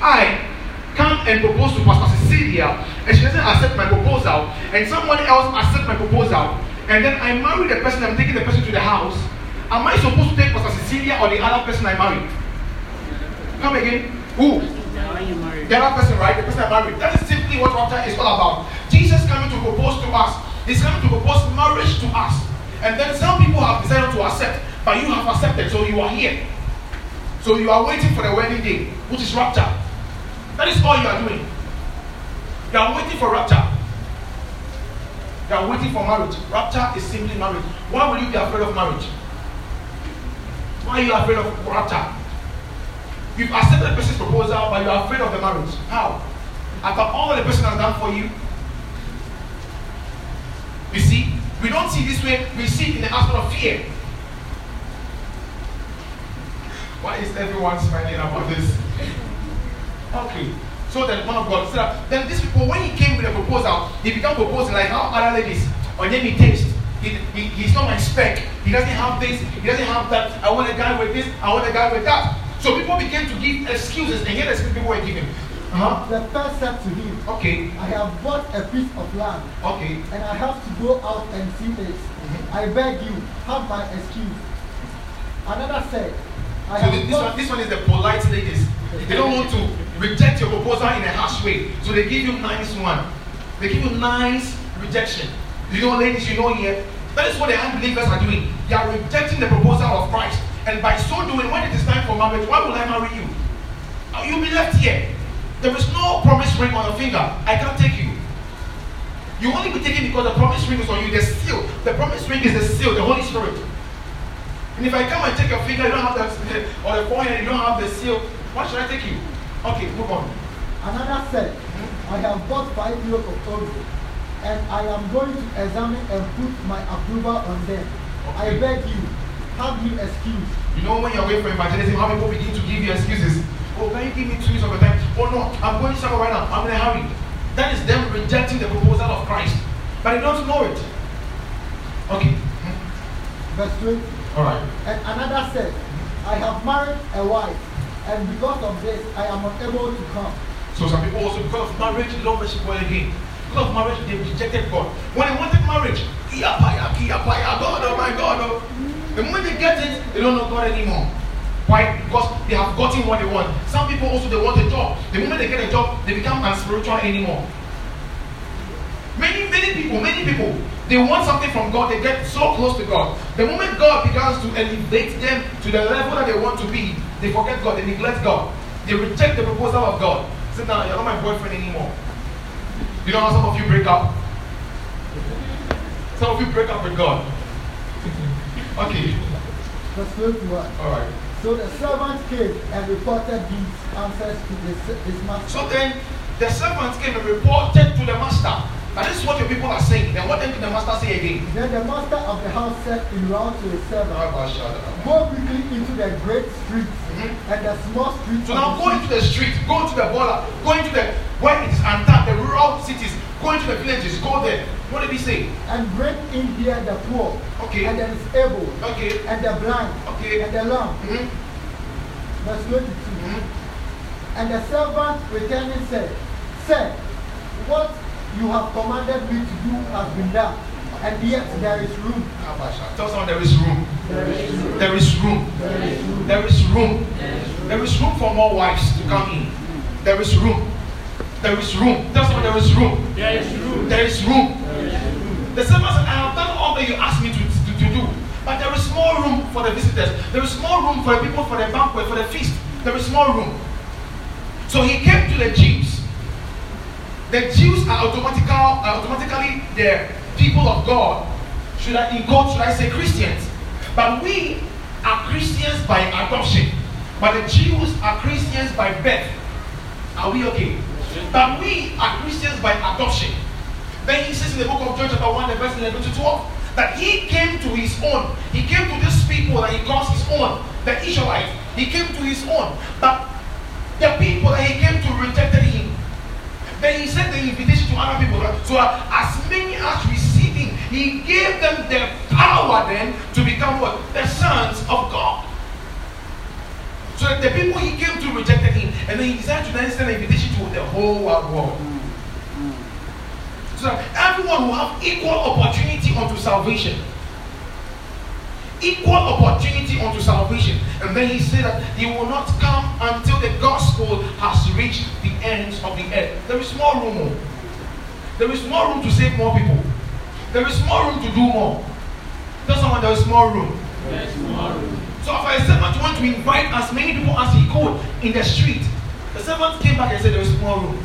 I come and propose to Pastor Cecilia and she doesn't accept my proposal and someone else accept my proposal and then I marry the person, I'm taking the person to the house, am I supposed to take Pastor Cecilia or the other person I married? Come again. Who? The other person, right? The person I married. That is simply what rapture is all about. Jesus coming to propose to us. He's coming to propose marriage to us. And then some people have decided to accept, but you have accepted, so you are here. So you are waiting for the wedding day, which is rapture. That is all you are doing. You are waiting for rapture. You are waiting for marriage. Rapture is simply marriage. Why will you be afraid of marriage? Why are you afraid of rapture? You've accepted the person's proposal, but you are afraid of the marriage. How? After all the person has done for you. You see, we don't see this way, we see it in the aspect of fear. Why is everyone smiling about this? Okay. So then one of God said, then these people, when he came with a proposal, they began proposing like how other ladies, on any taste. He, he, he's not my spec. He doesn't have this, he doesn't have that. I want a guy with this, I want a guy with that. So people began to give excuses, and here the excuses people were giving. Uh-huh. The first said to him, Okay, I have bought a piece of land okay. and I have to go out and see it. Mhm. I beg you, have my excuse. Another said, So this, one, this one is the polite ladies. They don't want to reject your proposal in a harsh way. So they give you nice one. They give you nice rejection. You know, ladies, you know here, that is what the unbelievers are doing. They are rejecting the proposal of Christ. And by so doing, when it is time for marriage, why will I marry you? Uh, You'll be left here. There is no promise ring on your finger. I can't take you. You only be taken because the promise ring is on you. The seal. The promise ring is the seal, the Holy Spirit. And if I come and take your finger, you don't have the or the forehead, you don't have the seal. Why should I take you? Okay, move on. Another said, mm-hmm. I have bought five yoke of oats, and I am going to examine and put my approval on them. I beg you, have me excuse. You know when you're away from evangelism, how people begin to give you excuses. Oh, can you give me two weeks of your time? Oh no, I'm going somewhere right now. I'm in a hurry. That is them rejecting the proposal of Christ. But they don't know it. Okay. Verse 20. All right. And another said, I have married a wife, and because of this, I am unable to come. So some people also, because of marriage, they don't worship God again. Because of marriage, they rejected God. When they wanted marriage, kia paya, kia paya, God, oh my God, oh. The moment they get it, they don't know God anymore. Why? Because they have gotten what they want. Some people also they want a job. The moment they get a job, they become unspiritual anymore. Many, many people, many people, they want something from God, they get so close to God. The moment God begins to elevate them to the level that they want to be, they forget God, they neglect God. They reject the proposal of God. Say, now you're not my boyfriend anymore. You know how some of you break up? Some of you break up with God. okay, Verse 21. alright. So the servant came and reported these answers to his, his master. So then the servants came and reported to the master. And this is what your people are saying. Then what did the master say again? Then the master of the house said in round to his servant, So Go quickly into the great streets and the small streets. now go into the street, go to the border, go into the where it is untapped, the rural cities, go into the villages, go there. What did he say? and bring in here the poor Okay. and the disabled Okay. and the blind Okay. and the lame. Mhm. Verse 22. Mhm. And the servant returning said, Sir, you have commanded me to do has been done, and yet there is room. Tell someone there is room. There is room. There is room. There is room. There is room. There is room for more wives to come in. There is room. There is room. Tell someone there is room. There is room. There is room. The servant said, I have done all that you asked me to, to, to do. But there is more room for the visitors. There is more room for the people for the banquet, for the feast. There is more room. So he came to the Jews. The Jews are automatical, are automatically the people of God. Should I in quote, should I say Christians? But we are Christians by adoption. But the Jews are Christians by birth. Are we okay? But we are Christians by adoption. Then he says in the book of John chapter 1, the verse 11 to 12, that he came to his own. He came to these people that he calls his own, the Israelites. He came to his own. But the people that he came to rejected him. Then he sent the invitation to other people. So that as many as receiving, he gave them the power then to become what? The sons of God. So that the people he came to rejected him. And then he decided to then send an invitation to the whole world. Mm, mm. So that everyone will have equal opportunity unto salvation. Equal opportunity unto salvation. And then he said that he will not come until the gospel has reached the ends of the earth. There is more room. oh. There is more room to save more people. There is more room to do more. Tell someone there is more room. There is more room. So if a servant want to invite as many people as he could in the street, the servant came back and said there is more room.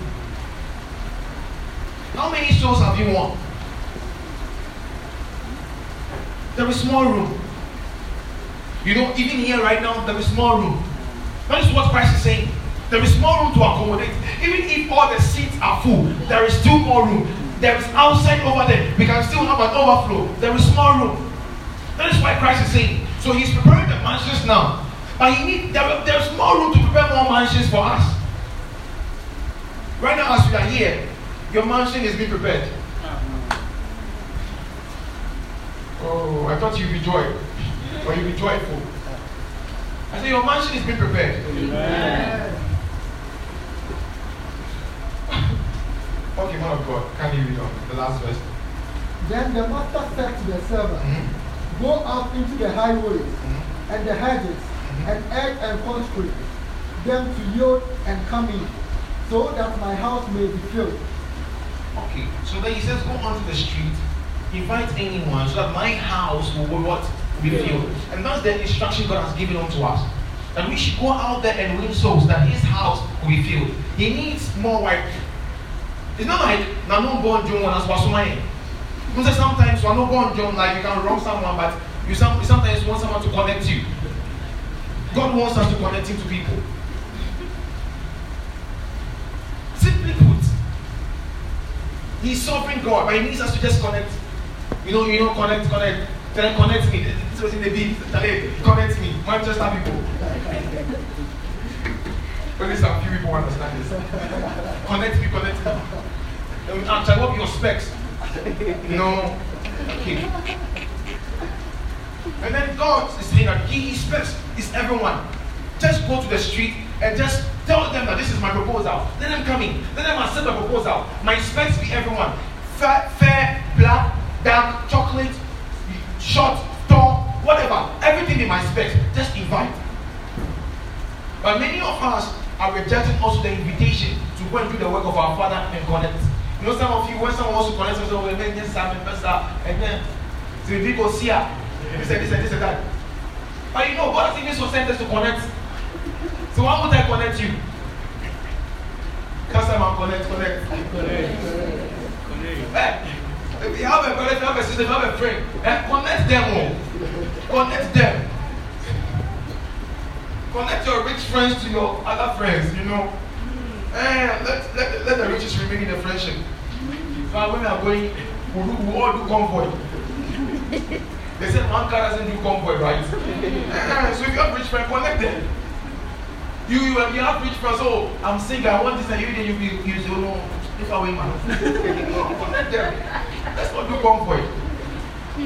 How many souls have you won? There is more room. You know, even here right now, there is more room. That is what Christ is saying. There is more room to accommodate. Even if all the seats are full, there is still more room. There is outside over there. We can still have an overflow. There is more room. That is why Christ is saying. So he's preparing the mansions now. But he need, there, there's more room to prepare more mansions for us. Right now, as we are here, your mansion is being prepared. Uh-huh. Oh, I thought you'd be Or you'd be joyful. I say your mansion is being prepared. Okay, man of God, can you read on the last verse? Then the master said to the servant, Mhm, Go out into the highways mhm. and the hedges and urge and consecrate them to yield and come in, so that my house may be filled. Okay, so then he says, go onto the street, invite anyone, so that my house will be what? Filled. And that's the instruction God has given unto us. That we should go out there and win souls, that his house will be filled. He needs more work. It's not like na no born John as was mine. You say sometimes you are born John like you can wrong someone, but you, you sometimes want someone to connect you. God wants us to connect him to people. Simply put, He's sovereign God, but He needs us to just connect. You know, you know, connect, connect. Then connect me. This was in the beat. Connect me. Manchester people. Only some few people understand this. Connect me, connect me. Um, Actually, what your specs? No. Okay. And then God is saying that He expects is everyone. Just go to the street and just tell them that this is my proposal. Let them come in. Let them accept my proposal. My specs be everyone. Fair, fair, black, dark, chocolate, short, tall, whatever. Everything in my specs. Just invite. But many of us are rejecting also the invitation to go and do the work of our Father and connect. You know, some of you, when someone wants to connect, they say, oh, man, yes, I'm a pastor. And then, so if you go see her, this and this and this and that. But you know, God has even so sent us to connect. So why would I connect you? Customer connect, connect. Eh, if you have a you have a sister, you have a friend, eh, connect them all. Connect them. Connect your rich friends to your other friends, you know. Eh, let, let, let the riches remain in the friendship. So when are going, we, do, we all do convoy. They said one car doesn't do convoy, right? Eh, so if you have rich friends, connect them. You, you, you have rich friends, oh, I'm single, I want this, and you, then you, you, you no, if I win, man. connect them. Let's not do convoy.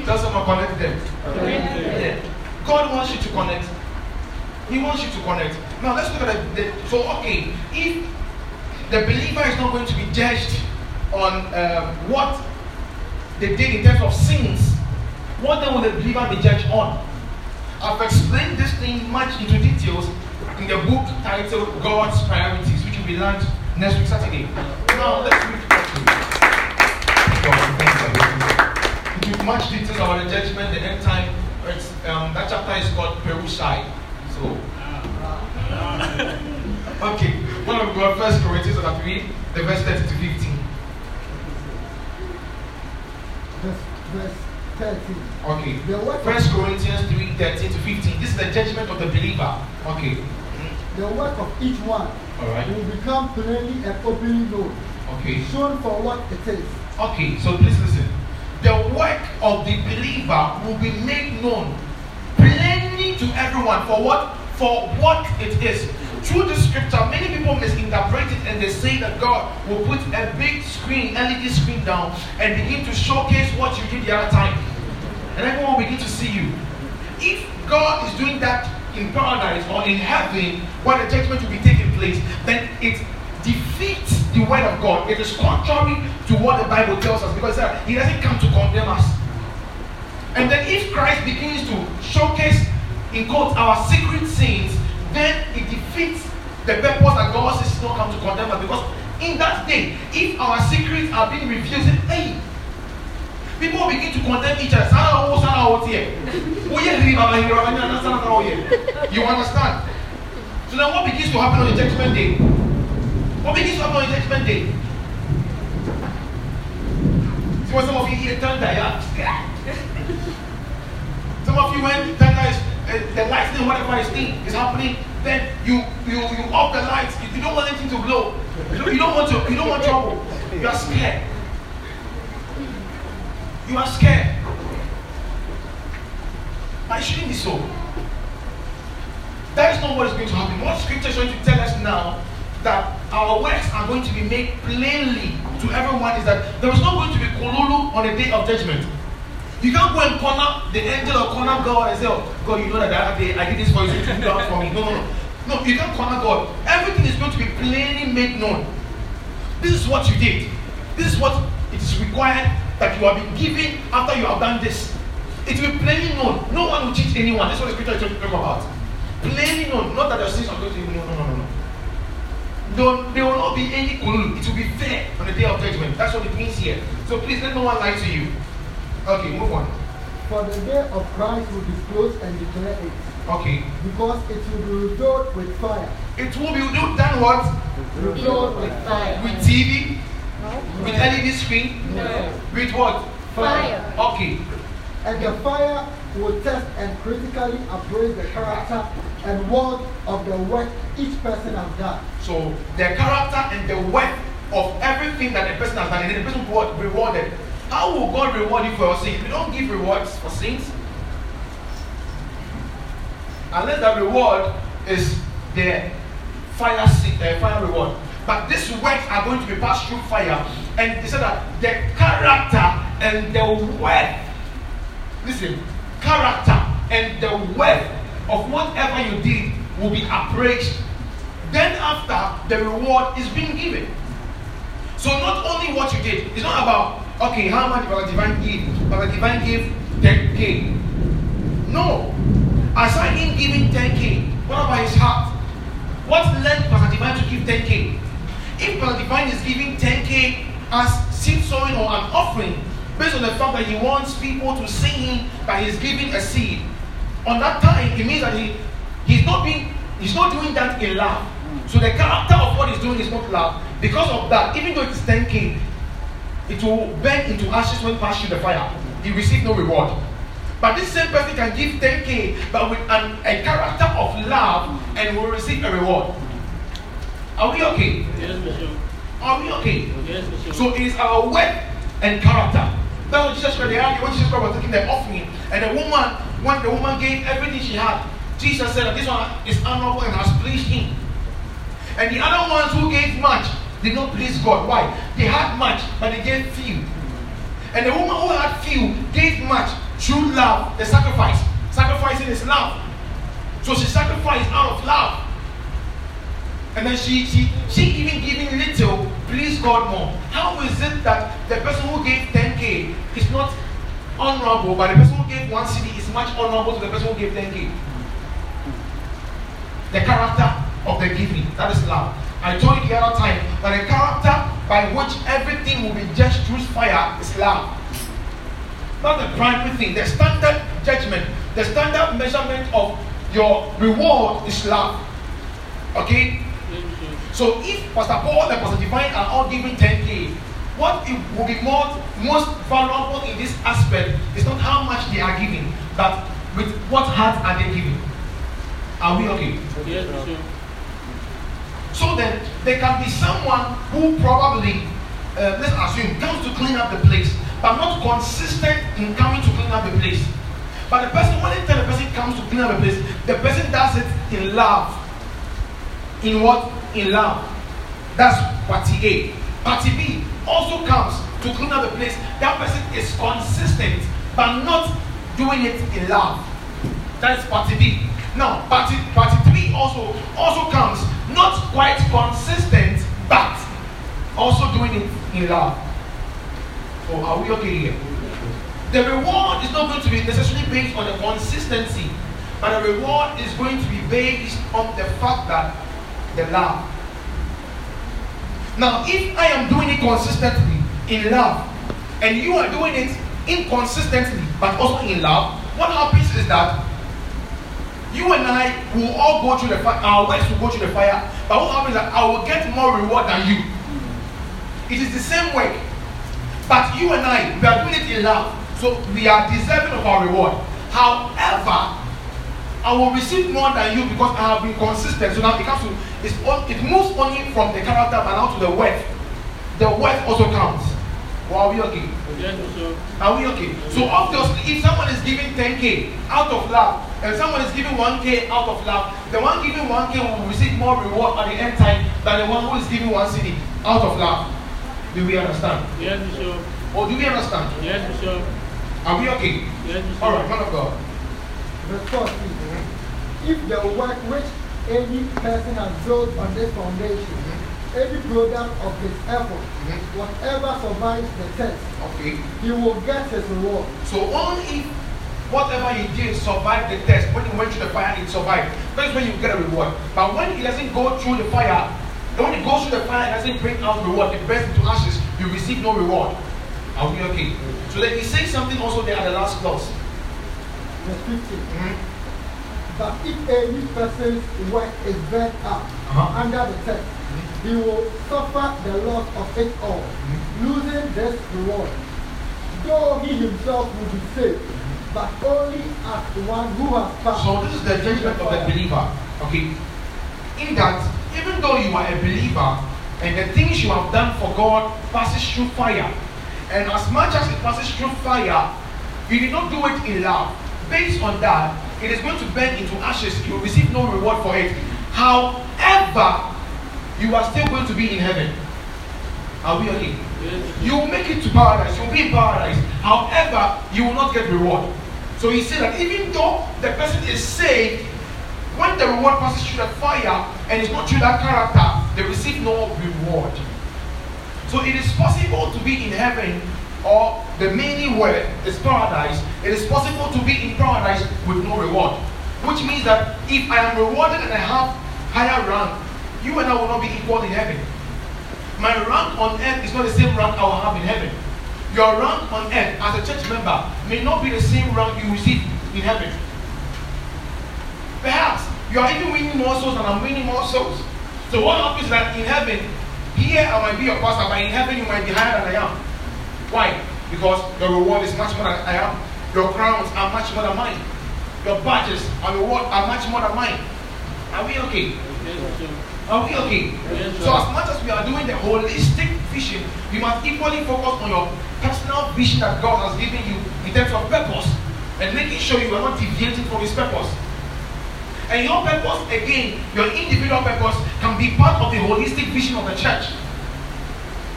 Tell someone, connect them. Yeah. God wants you to connect. He wants you to connect. Now let's look at the, the so okay, if the believer is not going to be judged on um, what they did in terms of sins, what then will the believer be judged on? I've explained this thing much into details in the book titled God's Priorities, which will be launched next week Saturday. Now let's read much details about the judgment, the end time. Um, that chapter is called Parousia. So, okay, one of God, First Corinthians chapter three, the verse thirty to fifteen. Verse, verse 13. Okay, First Corinthians three, thirteen to fifteen. This is the judgment of the believer. Okay, the work of each one right. will become plainly and openly known, Okay, shown for what it is. okay. So please listen. The work of the believer will be made known plainly to everyone for what for what it is. Through the scripture, many people misinterpret it and they say that God will put a big screen, LED screen down, and begin to showcase what you did the other time. And everyone will begin to see you. If God is doing that in paradise or in heaven, where the judgment will be taking place, then it defeats the word of God. It is contrary to what the Bible tells us because uh, He doesn't come to condemn us. And then if Christ begins to showcase, in quotes, our secret sins, then it defeats the purpose that God says not come to condemn us. Because in that day, if our secrets are being revealed, hey, people begin to condemn each other. You understand? So now what begins to happen on the judgment day? What begins to happen on the judgment day? See when some of you thunder, you're scared. Some of you when thunder is uh, the lightning, whatever is thing is happening, then you you you off the lights. You, you don't want anything to blow. You don't want to. You don't want trouble. You are scared. You are scared. But it shouldn't be so. That is not what is going to happen. What scripture is going to tell us now that our works are going to be made plainly to everyone is that there is not going to be kolulu on the day of judgment. You can't go and corner the angel or corner God and say, oh, God, you know that I, I did this for you, so you do that for me. No, no, no. No, you can't corner God. Everything is going to be plainly made known. This is what you did. This is what it is required that you have been given after you have done this. It will be plainly known. No one will cheat anyone. That's what the scripture is talking about. Plainly known. Not that the sins are going to be no, no, no, no, no. Don't, there will not be any collude. It will be fair on the day of judgment. That's what it means here. So please let no one lie to you. Okay, move on. For the day of Christ will disclose and declare it. Okay. Because it will be revealed with fire. It will be done what? Revealed with fire. With TV? With LED screen? No. With what? Fire. Okay. And the fire will test and critically appraise the character and worth of the work each person has done. So the character and the worth of everything that the person has done, and then the person will be rewarded. How will God reward you for your sins? We don't give rewards for sins. Unless the reward is the fire, uh, fire reward. But these words are going to be passed through fire. And he said that the character and the worth, listen, character and the worth of whatever you did will be appraised. Then after, the reward is being given. So not only what you did, it's not about, okay, how much Brother Divine give? Brother Divine give 10K. No. Aside him giving 10K, what about his heart? What led Pastor Divine to give 10K? If Pastor Divine is giving 10K as seed sowing or an offering, based on the fact that he wants people to see him that he's giving a seed, on that time it means that he he's not being he's not doing that in love. So the character of what he's doing is not love. Because of that, even though it is 10k, it will burn into ashes when passed through the fire. He received no reward. But this same person can give 10k, but with an, a character of love and will receive a reward. Are we okay? Yes. Are we okay? Yes. So it is our work and character. That's what Jesus Christ, they had when Jesus Christ was taking the offering, and the woman, when the woman gave everything she had, Jesus said that this one is honorable and has pleased him. And the other ones who gave much did not please God. Why? They had much, but they gave few. And the woman who had few gave much through love, the sacrifice. Sacrificing is love. So she sacrificed out of love. And then she, she, she even giving little, please God more. How is it that the person who gave 10k is not honorable, but the person who gave one cedi is much honorable to the person who gave 10k? The character of the giving, that is love. I told you the other time that the character by which everything will be judged through fire is love. Not the primary thing. The standard judgment, the standard measurement of your reward is love. Okay? So if Pastor Paul and Pastor Divine are all giving 10k, what it will be more most valuable in this aspect is not how much they are giving, but with what heart are they giving. Are we okay? Yes. So then there can be someone who probably, uh, let's assume, comes to clean up the place, but not consistent in coming to clean up the place. But the person, when the person comes to clean up the place, the person does it in love. In what? In love. That's party A. Party B also comes to clean up the place. That person is consistent, but not doing it in love. That is party B. Now, party party three also also comes, not quite consistent, but also doing it in love. So are we okay here? The reward is not going to be necessarily based on the consistency, but the reward is going to be based on the fact that the love. Now, if I am doing it consistently in love, and you are doing it inconsistently but also in love, what happens is that you and I will all go through the fire, our wives will go through the fire, but what happens is that I will get more reward than you. It is the same work, but you and I, we are doing it in love. So we are deserving of our reward. However, I will receive more than you because I have been consistent. So now it comes to it's, it moves only from the character but now to the worth. The worth also counts. Well, are we okay? Yes, sir. Are we okay? So obviously, if someone is giving 10k out of love, and someone is giving 1k out of love, the one giving 1k will receive more reward at the end time than the one who is giving one cedi out of love. Do we understand? Yes, sir. Or do we understand? Yes, sir. Are we okay? Yes, sir. All right, man of God. Verse 14. If the work which any person has built on this foundation, any product of his effort, whatever survives the test, Okay. he will get his reward. So only if whatever he did survived the test, when he went through the fire, it survived. That's when you get a reward. But when he doesn't go through the fire, when he goes through the fire and doesn't bring out reward, it burns into ashes, you receive no reward. Are we okay? So then he says something also there at the last clause. Verse 15. Mhm. But if any person's work is burnt up Uh-huh. under the test, mm-hmm. he will suffer the loss of it all, mm-hmm. losing this reward. Though he himself will be saved, mm-hmm. but only as one who has passed. So this is the judgment of the believer. Okay. In that, even though you are a believer and the things you have done for God passes through fire, and as much as it passes through fire, you did not do it in love. Based on that, it is going to burn into ashes. You will receive no reward for it. However, you are still going to be in heaven. Are we okay? Yes, You will make it to paradise. You will be in paradise. However, you will not get reward. So he said that even though the person is saved, when the reward passes through the fire and it's not through that character, they receive no reward. So it is possible to be in heaven or the meaning word is paradise. It is possible to be in paradise with no reward. Which means that if I am rewarded and I have higher rank, you and I will not be equal in heaven. My rank on earth is not the same rank I will have in heaven. Your rank on earth as a church member may not be the same rank you receive in heaven. Perhaps you are even winning more souls than I'm winning more souls. So what happens is that in heaven, here I might be your pastor, but in heaven you might be higher than I am. Why? Because your reward is much more than I am. Your crowns are much more than mine. Your badges and reward are much more than mine. Are we okay? Are we okay? So as much as we are doing the holistic vision, we must equally focus on your personal vision that God has given you in terms of purpose and making sure you are not deviating from His purpose. And your purpose, again, your individual purpose, can be part of the holistic vision of the church.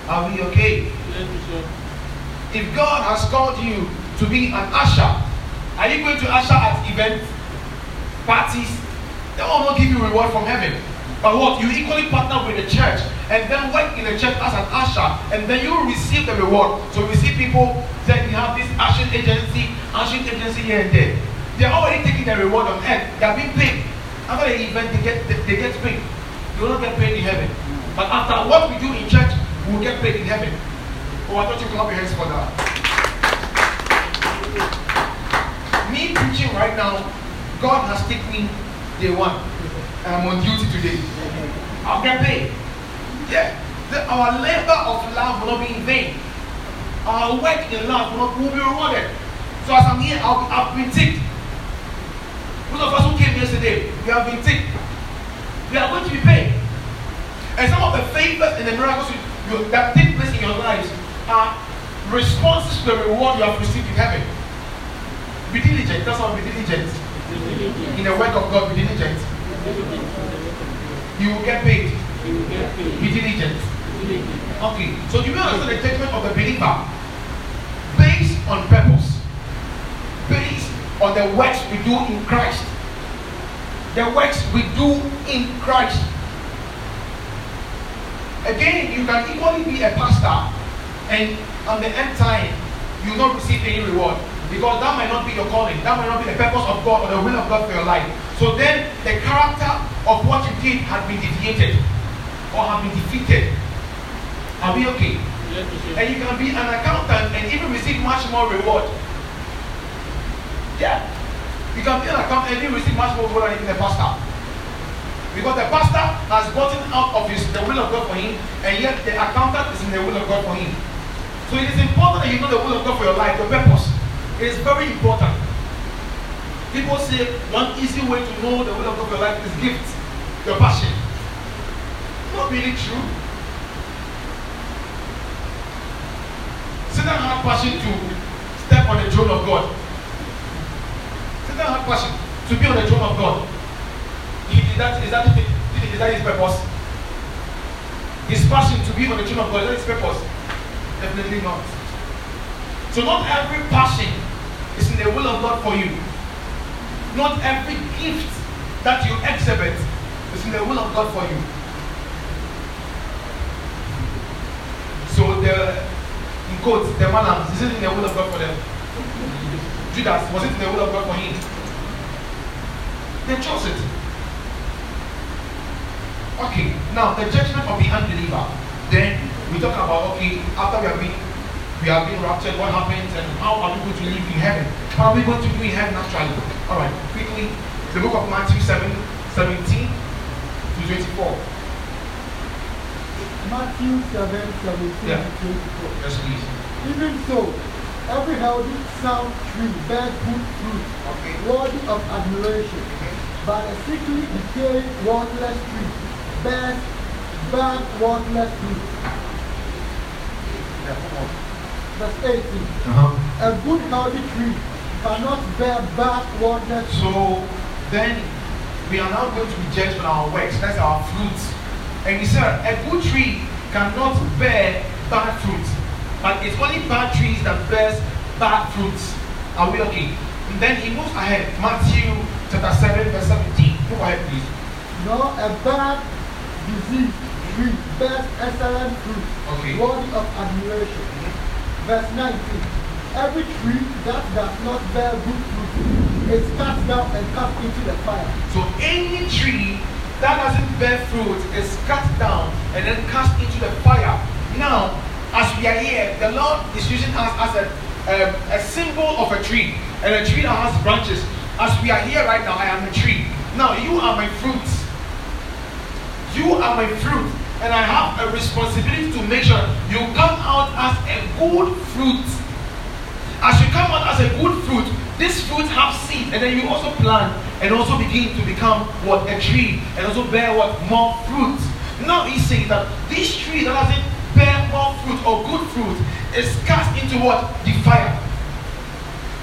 Are we okay? Yes, sir. If God has called you to be an usher, are you going to usher at events, parties? That will not give you reward from heaven. But what? You equally partner with the church and then work in the church as an usher, and then you receive the reward. So we see people that we have this ushering agency, ushering agency here and there. They are already taking the reward on earth. They are being paid. After the event, they get they, they get paid. You will not get paid in heaven. But after what we do in church, we will get paid in heaven. Oh, I thought you clap your hands for that. Me preaching right now, God has taken me day one. And I'm on duty today. I'll get paid. Yeah. The- our labor of love will not be in vain. Our work in love will, not, will be rewarded. So as I'm here, I'll, I've been ticked. Those of us who came yesterday, we have been ticked. We are going to be paid. And some of the favors and the miracles that take place in your lives are responses to the reward you have received in heaven. Be diligent. That's how be diligent. In the work of God, be diligent. You will get paid. Be diligent. Okay. So you understand the judgment of the believer? Based on purpose. Based on the works we do in Christ. The works we do in Christ. Again, you can equally be a pastor and on the end time, you will not receive any reward. Because that might not be your calling. That might not be the purpose of God or the will of God for your life. So then the character of what you did had been deviated or have been defeated. Are we okay? Yes. And you can be an accountant and even receive much more reward. Yeah. You can be an accountant and even receive much more reward than even the pastor. Because the pastor has gotten out of his the will of God for him, and yet the accountant is in the will of God for him. So it is important that you know the will of God for your life, your purpose. It is very important. People say one easy way to know the will of God for your life is gift, your passion. Not really true. Satan had passion to step on the throne of God. Satan had passion to be on the throne of God. Did that, is that, is that his purpose? His passion to be on the throne of God, is that his purpose? Definitely not. So not every passion is in the will of God for you. Not every gift that you exhibit is in the will of God for you. So the in quotes, the manams, is it in the will of God for them? Judas, was it in the will of God for him? They chose it. Okay, now the judgment of the unbeliever. Then we talk about okay, after we have been we have been raptured, what happens and how are we going to live in heaven? How are we going to do in heaven actually? Alright, quickly, the book of Matthew 7, 17 to 24. Matthew 7, 17 Yeah. to 24. Yes, please. Even so, every healthy, sound tree bears good fruit, Okay. worthy of admiration. Okay. But a sickly, decaying, worthless tree bears bad, worthless fruit. Verse 18. Uh-huh. A good, healthy tree cannot bear bad, fruit. So then we are now going to be judged on our works. That's our fruits. And he said, a good tree cannot bear bad fruit. But it's only bad trees that bears bad fruits. Are we okay? And then he moves ahead. Matthew chapter 7, verse 17. Go ahead, please. Nor a bad, diseased tree bears excellent fruit, Okay. worthy of admiration. Verse 19. Every tree that does not bear good fruit is cut down and cast into the fire. So any tree that doesn't bear fruit is cut down and then cast into the fire. Now, as we are here, the Lord is using us as a, um, a symbol of a tree and a tree that has branches. As we are here right now, I am a tree. Now, you are my fruits. You are my fruit, and I have a responsibility to make sure you come out as a good fruit. As you come out as a good fruit, this fruit have seed, and then you also plant and also begin to become what a tree and also bear what more fruit. Now he says that this tree that doesn't bear more fruit or good fruit is cast into what the fire.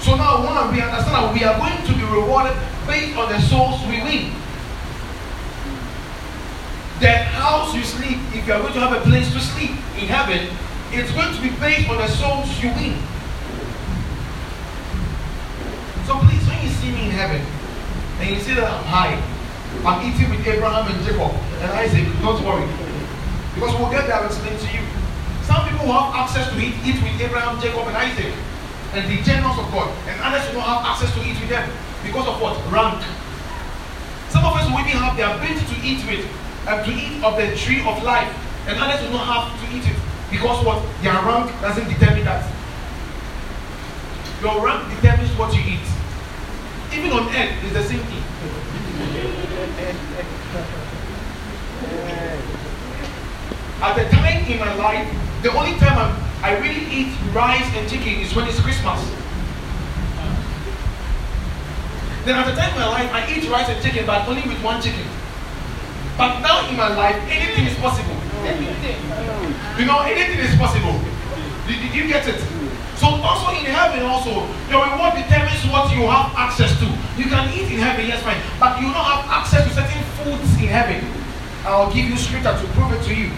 So now one we understand that we are going to be rewarded based on the souls we win. The house you sleep, if you are going to have a place to sleep in heaven, it's going to be based on the souls you win. So please, when you see me in heaven and you see that I'm high, I'm eating with Abraham and Jacob and Isaac, don't worry. Because we'll get there, I'll explain to you. Some people who have access to eat, eat with Abraham, Jacob, and Isaac, and the generals of God, and others who don't have access to eat with them because of what? Rank. Some of us will even have the ability to eat with, uh, to eat of the tree of life, and others will not have to eat it because what? Their rank doesn't determine that. Your rank determines what you eat. Even on earth, it's the same thing. At the time in my life, the only time I'm, I really eat rice and chicken is when it's Christmas. Then at the time in my life, I eat rice and chicken, but only with one chicken. But now in my life, anything is possible. You know, anything is possible. Did, did you get it? So also in heaven also, your reward determines what you have access to. You can eat in heaven, yes, fine. But you don't have access to certain foods in heaven. I'll give you scripture to prove it to you.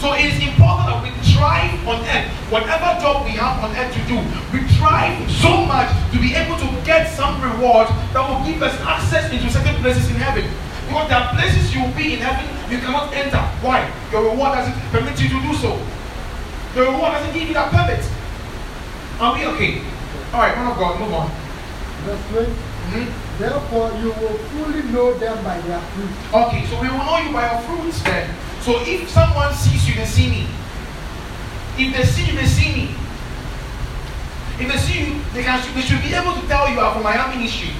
So it is important that we try on earth. Whatever job we have on earth to do, we try so much to be able to get some reward that will give us access into certain places in heaven. Because there are places you will be in heaven, you cannot enter. Why? Your reward doesn't permit you to do so. The reward doesn't give you that permit. Are we okay? All right, man of God, move on. Verse 20. Mhm. Therefore, you will fully know them by their fruit. Okay, so we will know you by your fruits then. So if someone sees you, they see me. If they see you, they see me. If they see you, they can they should be able to tell you are from my ministry.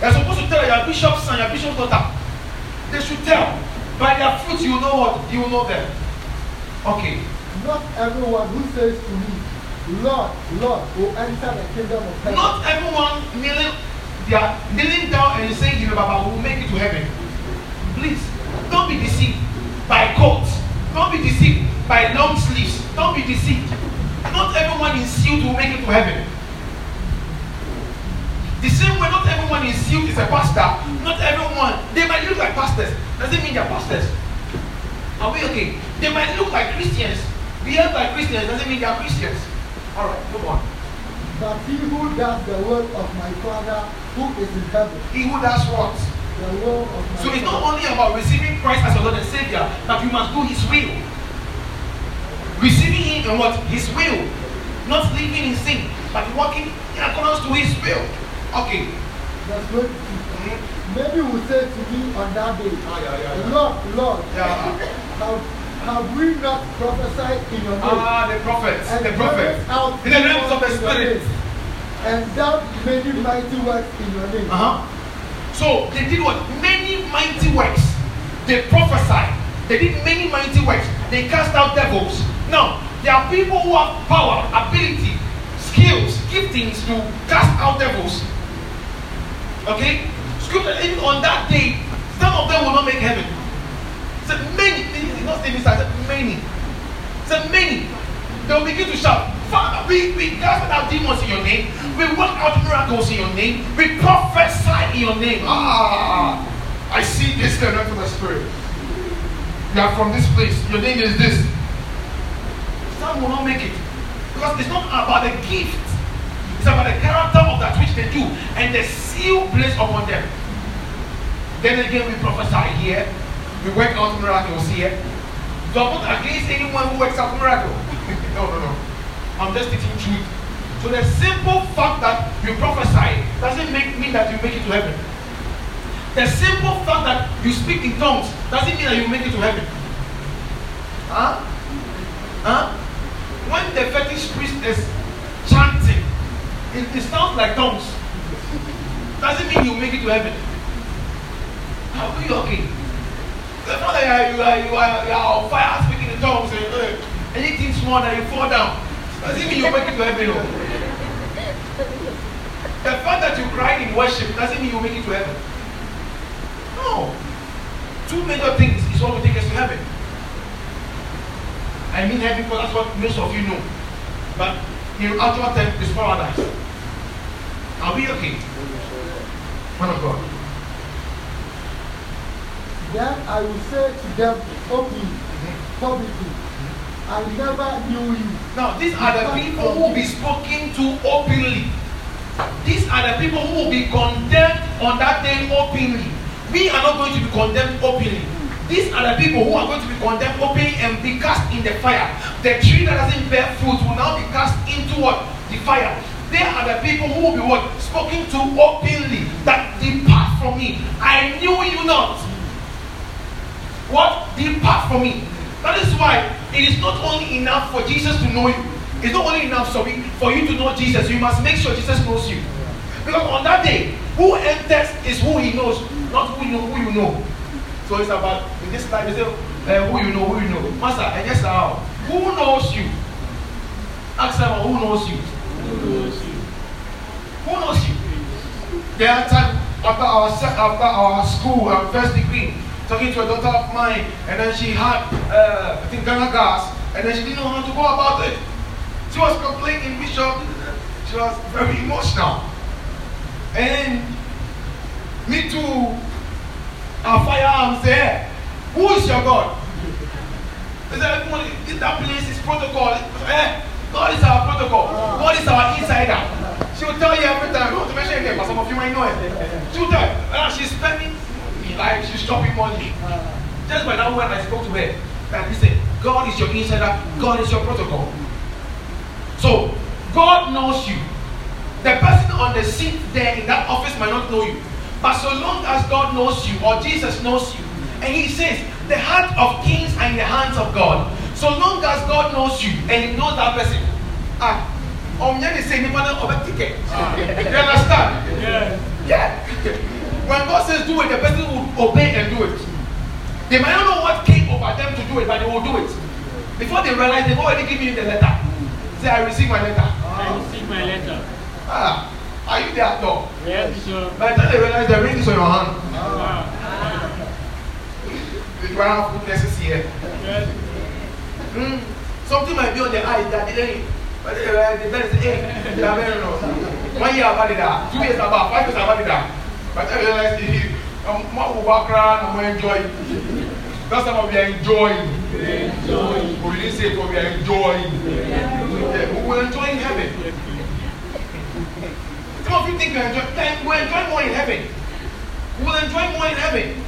They're supposed to tell you are bishop's son, your bishop's daughter. They should tell. By their fruits, you will know what you will know them. Okay. Not everyone who says to me, Lord, Lord, will enter the kingdom of heaven. Not everyone kneeling, they are kneeling down and saying, "You Baba will make it to heaven." Please, don't be deceived by coats. Don't be deceived by long sleeves. Don't be deceived. Not everyone is sealed to make it to heaven. The same way, not everyone is sealed is a pastor. Not everyone. They might look like pastors. Doesn't mean they're pastors. Are we okay? They might look like Christians. Behave like Christians doesn't mean they're Christians. All right, move on. But he who does the work of my Father who is in heaven, He who does what? the will of my So it's not only about receiving Christ as your Lord and Savior, but you must do His will. Receiving Him in what? His will. Not living in sin, but walking in accordance to His will. Okay. 22. Mhm. Many will say to me on that day, Ah, yeah, yeah, yeah. Lord, Lord, have, have we not prophesied in your name? Ah, the prophets. and The prophets. In the realms of the demons in your Spirit. And done many mighty works in your name. Uh huh. So they did what? Many mighty works. They prophesied. They did many mighty works. They cast out devils. Now, there are people who have power, ability, skills, giftings to cast out devils. Okay? Scripture, even on that day, some of them will not make heaven. Said many, it's not saying this, many. Said many. They will begin to shout, Father, we, we cast out demons in your name. We work out miracles in your name. We prophesy in your name. Ah, I see this the realm of the spirit. You are from this place. Your name is this. Some will not make it. Because it's not about the gift. It's about the character of that which they do and the seal placed upon them. Then again, we prophesy here. We work out miracles here. So I'm not against anyone who works out miracles. no, no, no. I'm just teaching truth. So the simple fact that you prophesy doesn't make mean that you make it to heaven. The simple fact that you speak in tongues doesn't mean that you make it to heaven. Huh? Huh? When the fetish priest is chanting, it, it sounds like tongues. Doesn't mean you make it to heaven. How are you okay? The fact that you are, you are, you are, on fire speaking in tongues and uh, anything small that you fall down doesn't mean you make it to heaven. No. The fact that you cry in worship doesn't mean you make it to heaven. No. Two major things is what will take us to heaven. I mean heaven because that's what most of you know. But in actual terms, it's paradise. Are we okay? Man of God. Then I will say to them openly, publicly, I never knew you. Now, these are the people who will be spoken to openly. These are the people who will be condemned on that day openly. We are not going to be condemned openly. These are the people who are going to be condemned openly and be cast in the fire. The tree that doesn't bear fruit will now be cast into what? The fire. They are the people who will be what? Spoken to openly. That depart from me. I knew you not. What? Depart from me. That is why it is not only enough for Jesus to know you. It's not only enough sorry, for you to know Jesus. You must make sure Jesus knows you. Because on that day, who enters is who he knows, not who you know. Who you know. So it's about in this time. They say uh, who you know, who you know. Master, I yes, how? Who knows you? Ask them who knows you. Who knows you? There are times after our after our school, our first degree, talking to a daughter of mine, and then she had uh, I think Ghana gas, and then she didn't know how to go about it. She was complaining, Bishop. She was very emotional, and me too. Our firearms there. Who is your God? Is in that place is protocol. Eh, God is our protocol. God is our insider. She will tell you every time. I don't want to mention it, but some of you might know it. Tell you. Uh, she's spending like she's shopping money. Just by that when I spoke to her. That listen, God is your insider, God is your protocol. So God knows you. The person on the seat there in that office might not know you. But so long as God knows you or Jesus knows you, and he says, the heart of kings are in the hands of God. So long as God knows you and he knows that person, ah, you say, the manner of a ticket. you understand? Yes. Yeah. When God says do it, the person will obey and do it. They might not know what came over them to do it, but they will do it. Before they realize, they've already given you the letter. Say, I received my letter. I received my letter. Ah, are you there, dog? Yes, Bishop. By the time they realize the ring is on your hand, Ah. you don't have here. Yes. Mm. Something might be on their eyes that didn't. But they the best, hey, they are very low. One year about it, ah. two years about, five years about it. ah. But I realize the um, walk around and we enjoy. That's what we are enjoying. Enjoy. We didn't say it, but we are enjoying. Yeah, we will enjoy in heaven. Some of you think we enjoy, like, we'll enjoy more in heaven. We will enjoy more in heaven.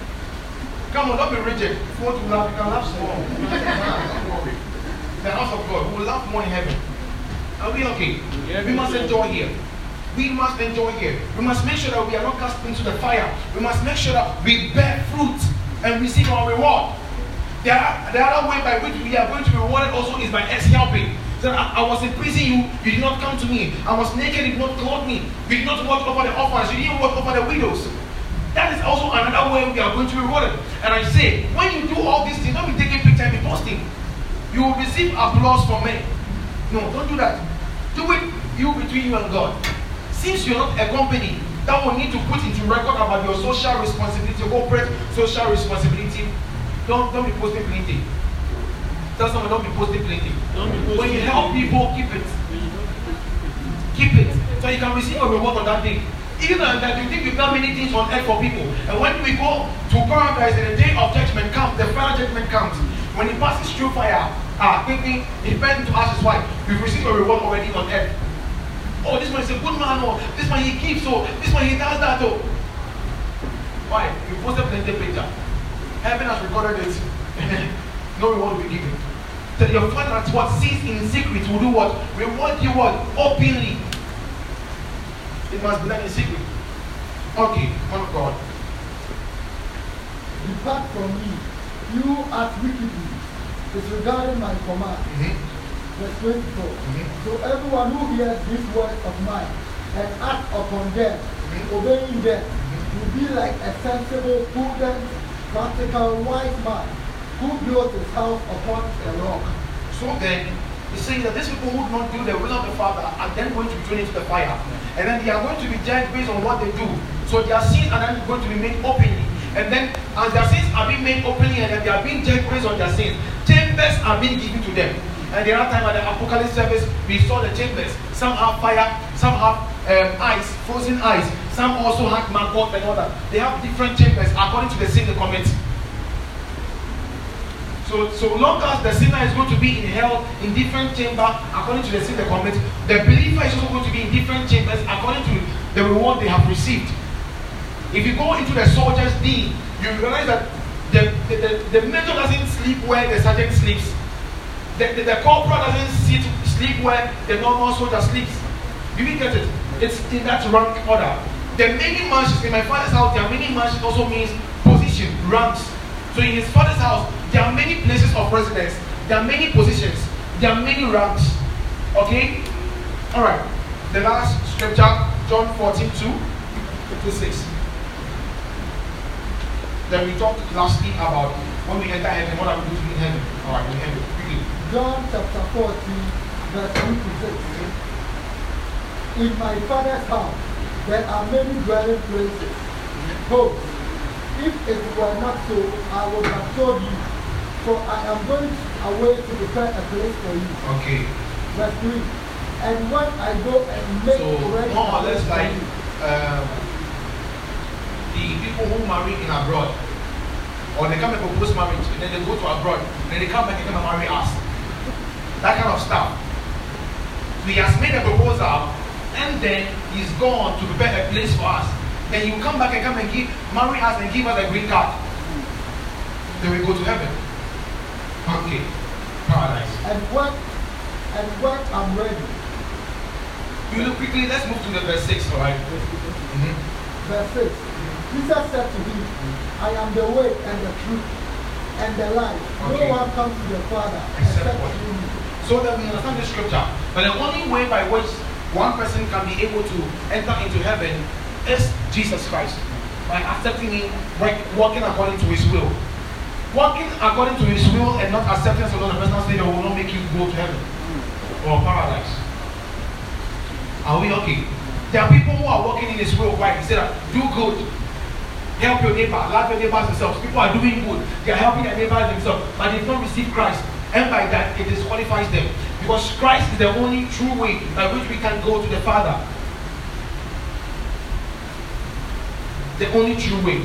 Come on, don't be rigid. If you want to laugh, you can laugh small. Don't. The house of God, we will laugh more in heaven. Are we okay? Yes, we must enjoy here. We must enjoy here. We must make sure that we are not cast into the fire. We must make sure that we bear fruit and receive our reward. The, other- the other way by which we are going to be rewarded also is by us helping. So I, I was in prison, you, you did not come to me. I was naked, you did not clothe me. You did not watch over the orphans, you didn't watch over the widows. That is also another way we are going to be rewarded. And I say, when you do all these things, don't be taking picture and be posting. You will receive applause from men. No, don't do that. Do it you between you and God. Since you're not a company that will need to put into record about your social responsibility, corporate social responsibility, don't don't be posting plenty. Tell someone don't be posting plenty. Don't be posting When you help people, keep it. Keep it. So you can receive a reward on that day. Even that you think you've done many things on earth for people. And when we go to paradise and the day of judgment comes, the final judgment comes. When he passes through fire, ah, quickly, he to into ashes. Why? We've received a reward already on earth. Oh, this man is a good man, oh, this man he keeps, oh, this man he does that, oh. Why? You posted plenty picture. Heaven has recorded it. no reward will be given. So your father that what sees in secret will do what? Reward you what? Openly. It must be done in secret. Okay, of God. Depart from me, you act wickedly, disregarding my command. Mhm, Verse 24. mhm, So everyone who hears these words of mine and acts upon them, Mhm. obeying them, will be like a sensible, prudent, practical, wise man who built his house upon a rock. So then, he's saying that these people who do not do the will of the Father are then going to be thrown into the fire. And then they are going to be judged based on what they do. So their sins are then going to be made openly. And then, as their sins are being made openly and then they are being judged based on their sins, chambers are being given to them. And the other time at the Apocalypse service, we saw the chambers. Some have fire, some have um, ice, frozen ice. Some also have maggot and all that. They have different chambers according to the sin they commit. So, so long as the sinner is going to be in hell in different chamber according to the sin they commit, the believer is also going to be in different chambers according to the reward they have received. If you go into the soldier's dean, you realize that the, the, the, the major doesn't sleep where the sergeant sleeps. The, the, the corporal doesn't sit, sleep where the normal soldier sleeps. You get it? It's in that rank order. The many mansions in my father's house, there are many mansions also means position, ranks. So in his father's house, there are many places of residence, there are many positions, there are many ranks. Okay? Alright. The last scripture, John 14 2 to 6. Then we talked lastly about when we enter heaven, what are we doing in heaven? Alright, in heaven. John chapter 14, verse 3 to 6. In my father's house there are many dwelling places. Go. If it were not so, I would have told you. For I am going away to prepare a place for you. Okay. Verse 3. And when I go and make So ready more or less like um, the people who marry in abroad, or they come and propose marriage, and then they go to abroad, and then they come back and come and marry us. That kind of stuff. So he has made a proposal, and then he's gone to prepare a place for us. Then you come back and come and give marry us and give us a green card. then we go to heaven. Okay. Paradise. And when and when I'm ready, You look quickly, let's move to the verse 6, alright? Mhm. verse 6. Jesus said to him, I am the way and the truth and the life. Okay. No one comes to the Father Except except through me. So that we understand the scripture. But the only way by which one person can be able to enter into heaven is Jesus Christ. By accepting him, walking according to his will. Walking according to his will and not accepting as another personal savior will not make you go to heaven or paradise. Are we okay? There are people who are walking in his will. right? He said, do good. Help your neighbor. Love your neighbors themselves. People are doing good. They are helping their neighbors themselves. But they don't receive Christ. And by that, it disqualifies them. Because Christ is the only true way by which we can go to the Father. The only true way.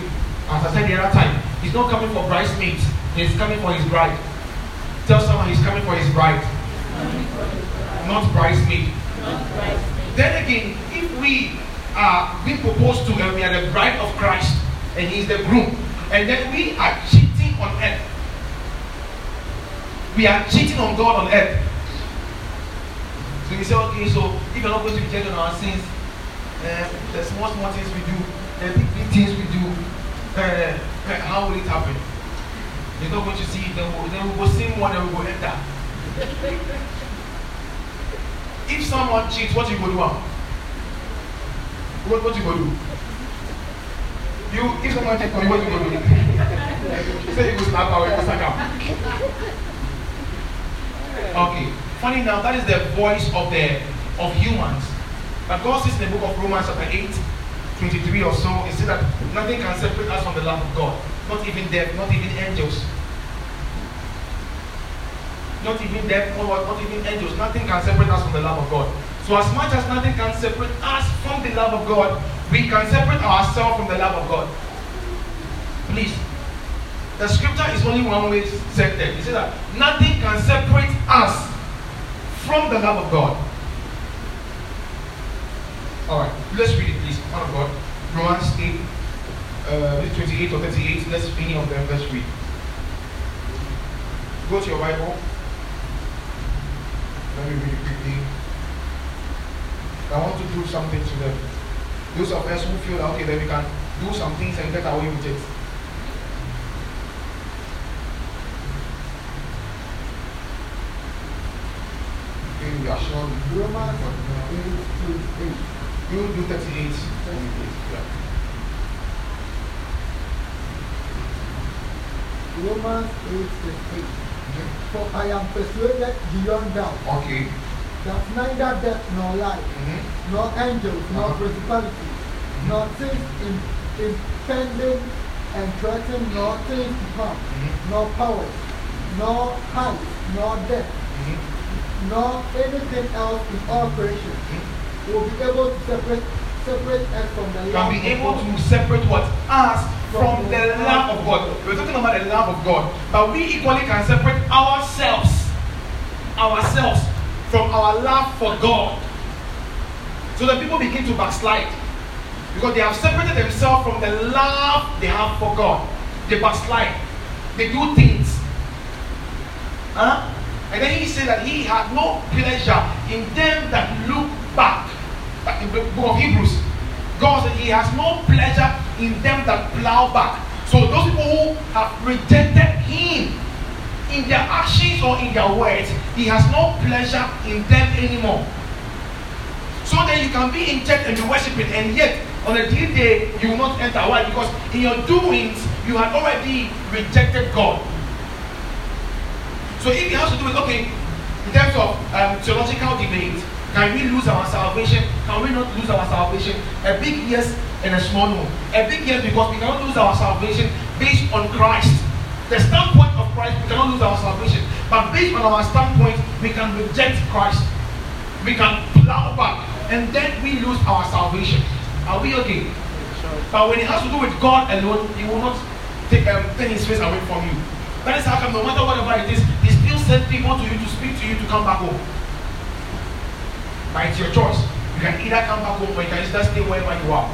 As I said the other time, he's not coming for bridesmaids. He's coming for his bride. Tell someone he's coming for his bride. Not bridesmaid. Then again, if we are being proposed to and we are the bride of Christ and he's the groom, and then we are cheating on earth, we are cheating on God on earth. So you say, okay, so if you're not going to be judged on our sins, uh, the small, small things we do, the big, big things we do, uh, how will it happen? You're not going to see, then we'll, then we'll go sin one and we'll go enter. if someone cheats, what you go do? What what you go do? You if someone cheats you, what you go do? Say you go slap away, you sack am. Okay. Funny now, that is the voice of the of humans. But God says in the book of Romans chapter 8, 23 or so, it says that nothing can separate us from the love of God. Not even death, not even angels. Not even death, what- not even angels. Nothing can separate us from the love of God. So as much as nothing can separate us from the love of God, we can separate ourselves from the love of God. Please. The scripture is only one way there. It says that nothing can separate us from the love of God. Alright, let's read it please. Man of God. Romans 8, uh, maybe 28 or 38. Let's any of them, let's read. Go to your Bible. Let me read it quickly. I want to do something to them. Those of us who feel that okay, then we can do some things and get away with it. Okay, we are sure. Romans 8 You do 38. Yeah. Romans 8 8. For I am persuaded beyond doubt Okay. that neither death nor life, Mm-hmm. nor angels, nor Uh-huh. principalities, nor things in, impending and threatened, nor things to come, Mhm. nor powers, nor height, nor depth, Mm-hmm. nor anything else in all creation will be able to separate separate us from the Can love be of able God. to separate what? Us from the love of God. We're talking about the love of God. But we equally can separate ourselves, ourselves from our love for God. So that people begin to backslide. Because they have separated themselves from the love they have for God. They backslide. They do things. Huh? And then he said that he had no pleasure in them that look back. In the book of Hebrews. God said he has no pleasure in them that plow back. So those people who have rejected him in their actions or in their words, he has no pleasure in them anymore. So that you can be in church and be worshiping, and yet on a day day you will not enter. Why? Because in your doings you had already rejected God. So if it has to do with okay, in terms of um, theological debate, can we lose our salvation? Can we not lose our salvation? A big yes and a small no. A big yes because we cannot lose our salvation based on Christ. The standpoint of Christ, we cannot lose our salvation. But based on our standpoint, we can reject Christ. We can plow back and then we lose our salvation. Are we okay? But when it has to do with God alone, He will not take um, His face away from you. That is how come no matter whatever it is, He still sends people to you to speak to you to come back home. But it's your choice. You can either come back home or you can either stay wherever you are.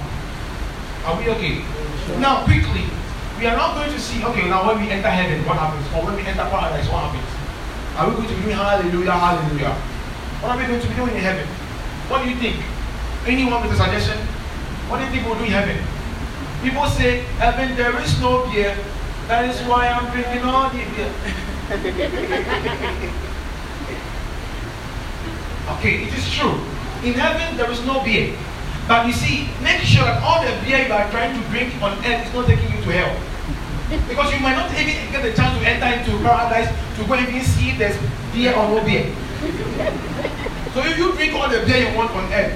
Are we okay? Now, quickly, we are not going to see, okay, now when we enter heaven, what happens? Or when we enter paradise, what happens? Are we going to be hallelujah, hallelujah? What are we going to be doing in heaven? What do you think? Anyone with a suggestion? What do you think we'll do in heaven? People say, heaven, there is no beer. That is why I'm drinking all the beer. okay, it is true. In heaven, there is no beer. But you see, make sure that all the beer you are trying to drink on earth is not taking you to hell. Because you might not even get the chance to enter into paradise to go and even see if there's beer or no beer. So if you drink all the beer you want on earth,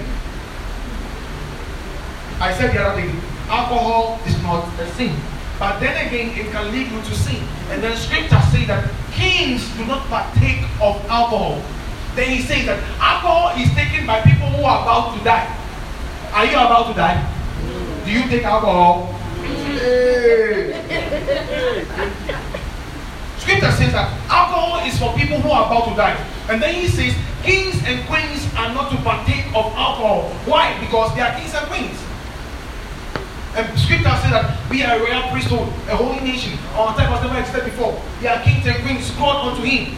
I said the other day, alcohol is not a sin. But then again, it can lead you to sin. And then scripture say that kings do not partake of alcohol. Then he says that alcohol is taken by people who are about to die. Are you about to die? Do you take alcohol? Scripture says that alcohol is for people who are about to die. And then he says, kings and queens are not to partake of alcohol. Why? Because they are kings and queens. And scripture says that we are a royal priesthood, a holy nation. Our time was never existed before. We are kings and queens called unto him.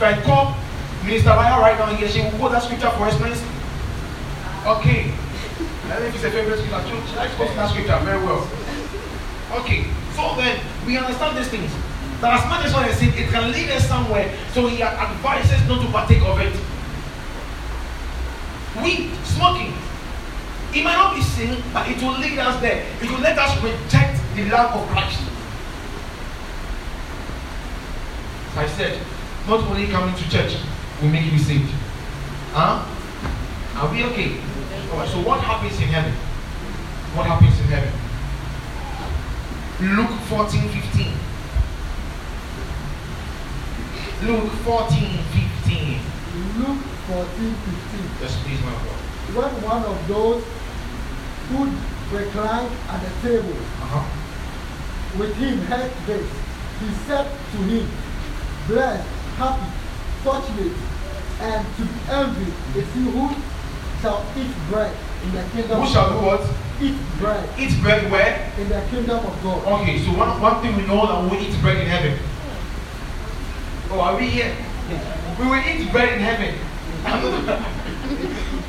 If I call Minister Raya right now here, she will quote that scripture for us, please. Okay. I if it's a favorite scripture. Likes quoting that scripture very well. Okay. So then we understand these things. That as much as what I said, it can lead us somewhere. So he advises not to partake of it. Weed, smoking, it might not be sin, but it will lead us there. It will let us reject the love of Christ. I said, not only coming to church will make you saved. Huh? Are we okay? Alright, so what happens in heaven? What happens in heaven? Luke 14 15. Luke 14 15. Luke 14 15. Yes, please, my God. When one of those who reclined at the table Uh-huh. with him heard this, he said to him, Blessed, happy, fortunate, and to be envied is he who shall eat bread in the kingdom Who shall do what? eat bread Eat bread where? in the kingdom of God. Okay, so one, one thing we know that we eat bread in heaven. Oh, are we here? We will eat bread in heaven.